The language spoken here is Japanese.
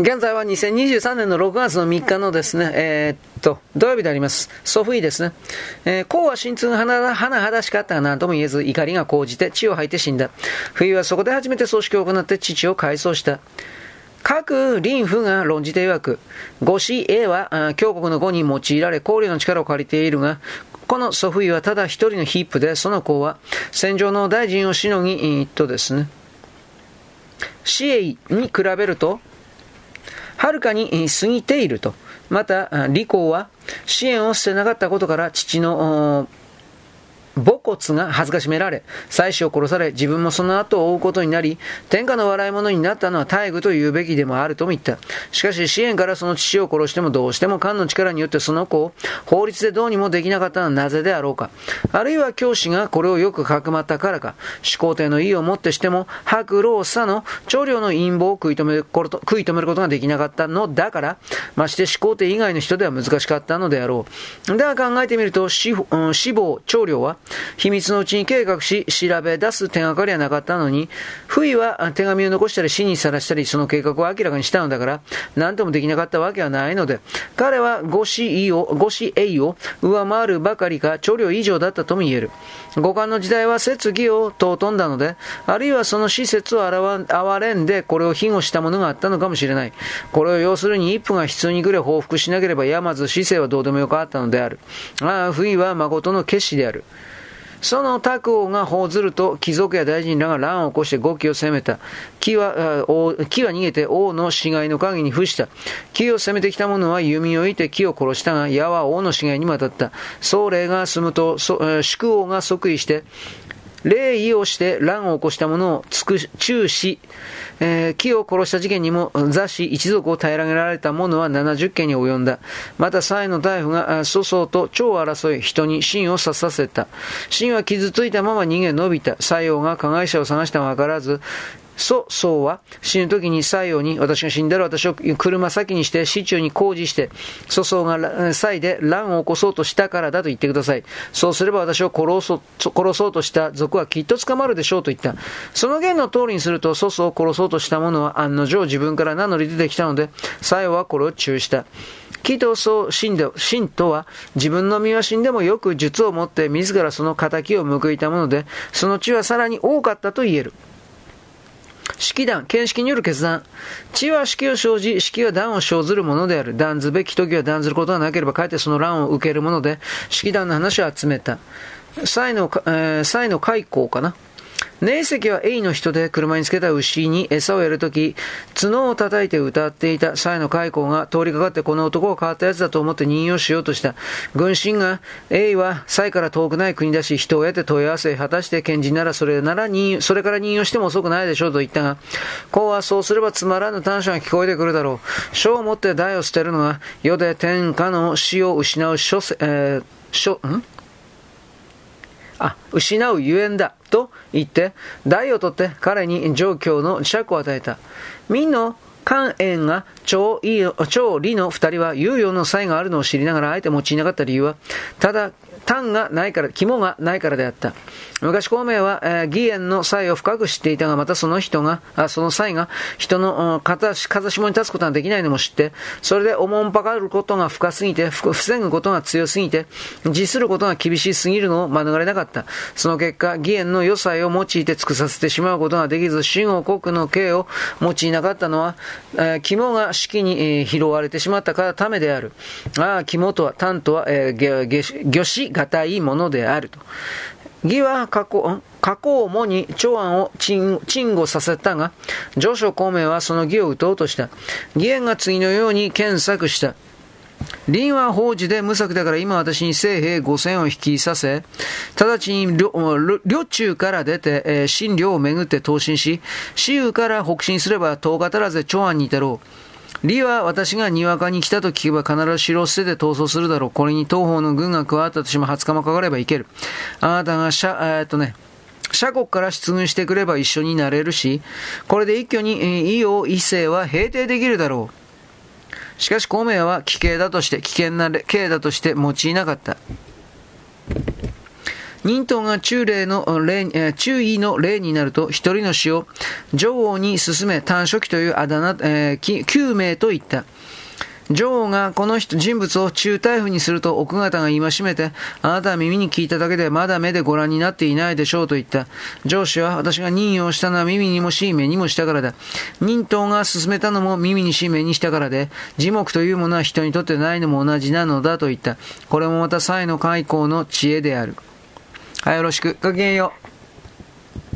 現在は2023年の6月の3日のですね、えー、っと、土曜日であります。祖父位ですね。えー、うは心痛が花はだしかったが何とも言えず、怒りが高じて血を吐いて死んだ。冬はそこで初めて葬式を行って父を改装した。各林府が論じて曰く、五子 A は強国の語に用いられ、考慮の力を借りているが、この祖父位はただ一人のヒップで、その子は戦場の大臣をしのぎ、え、っとですね、死営に比べると、はるかに過ぎていると。また、李光は支援を捨てなかったことから父のが恥ずかしめられ、妻子を殺され、自分もその後を追うことになり、天下の笑い物になったのは大愚と言うべきでもあるとも言った。しかし、支援からその父を殺してもどうしても官の力によってその子を法律でどうにもできなかったのはなぜであろうか。あるいは教師がこれをよくかくまったからか、始皇帝の意をもってしても、白老左の長領の陰謀を食い止めること食い止めることができなかったのだから、まして始皇帝以外の人では難しかったのであろう。では考えてみると、死亡、長領は、秘密のうちに計画し、調べ出す手がかりはなかったのに、不意は手紙を残したり死にさらしたり、その計画を明らかにしたのだから、何ともできなかったわけはないので、彼は五子を、五子栄を上回るばかりか、長領以上だったとも言える。五感の時代は説義を尊んだので、あるいはその施設を憐れんで、これを庇護したものがあったのかもしれない。これを要するに一夫が必要にぐらい報復しなければ、やまず市政はどうでもよかったのである。ああ、不意は誠の決死である。その他王が報ずると、貴族や大臣らが乱を起こして五気を攻めた。木は、木は逃げて王の死骸の陰に伏した。木を攻めてきた者は弓を置いて木を殺したが、矢は王の死骸にも当たった。僧霊が住むと、宿王が即位して、礼意をして乱を起こした者を尽く中止、えー、木を殺した事件にも雑誌一族を平らげられた者は70件に及んだ。また、蔡の大夫が粗相と超を争い、人に真を刺させた。真は傷ついたまま逃げ延びた。西洋が加害者を探してもわからず、祖宗は死ぬ時に西洋に私が死んだら私を車先にして市中に工事して祖宗が祭で乱を起こそうとしたからだと言ってください。そうすれば私を殺そう殺そうとした族はきっと捕まるでしょうと言った。その言の通りにすると祖宗を殺そうとした者は案の定自分から名乗り出てきたので、西洋はこれを中した。祈祷僧神で神とは自分の身は死んでもよく術を持って自らその仇を報いたもので、その地はさらに多かったと言える。式団、見識による決断。地は式を生じ、式は断を生ずるものである。断ずべき時は断ずることがなければ、かえってその乱を受けるもので、式団の話を集めた。際の、えー、際の開口かな。ネイセキはエイの人で車につけた牛に餌をやるとき、角を叩いて歌っていたサイの開口が通りかかってこの男を変わったやつだと思って任用しようとした。軍神が、エイはサイから遠くない国だし、人を得て問い合わせ、果たして賢人ならそれなら任それから任用しても遅くないでしょうと言ったが、こうはそうすればつまらぬ短所が聞こえてくるだろう。書を持って代を捨てるのは、世で天下の死を失う書、えー、書、ん？あ、失うゆえんだ。と言って、代を取って彼に状況の尺を与えた。民の関縁が超超理の二人は猶予の才があるのを知りながらあえて用いなかった理由は、ただ単がないから、肝がないからであった。昔孔明は、えー、義援の際を深く知っていたが、またその人が、あその際が人の風下に立つことができないのも知って、それでおもんぱかることが深すぎて、防ぐことが強すぎて、自することが厳しすぎるのを免れなかった。その結果、義援の良さを用いて尽くさせてしまうことができず、秦王国の刑を用いなかったのは、えー、肝が式に、えー、拾われてしまったからためである。ああ、肝とは、単とは、えー、魚子がたいものであると。義は過去、過去をもに長安を鎮護させたが、上昇孔明はその義を打とうとした。義援が次のように検索した。林は法事で無策だから今私に聖兵五千を引きさせ、直ちに旅中から出て、えー、新領をめぐって投進し、私有から北進すれば十日足らず長安に至ろう。李は私がにわかに来たと聞けば必ず城を捨てて逃走するだろう。これに東方の軍が加わったとしても20日もかかればいける。あなたがしゃ、えー、っとね、社国から出軍してくれば一緒になれるし、これで一挙に、えー、伊王一世は平定できるだろう。しかし孔明は危険だとして、危険な刑だとして用いなかった。忍党が中例の例、注意の例になると、一人の死を女王に進め、短初期というあだ名、えー、9名と言った。女王がこの人、人物を中大夫にすると奥方が戒めて、あなたは耳に聞いただけでまだ目でご覧になっていないでしょうと言った。上司は私が任用したのは耳にもし、目にもしたからだ。忍党が進めたのも耳にし、目にしたからで、樹木というものは人にとってないのも同じなのだと言った。これもまた才の開口の知恵である。はい、よろしく。ごきげんよう。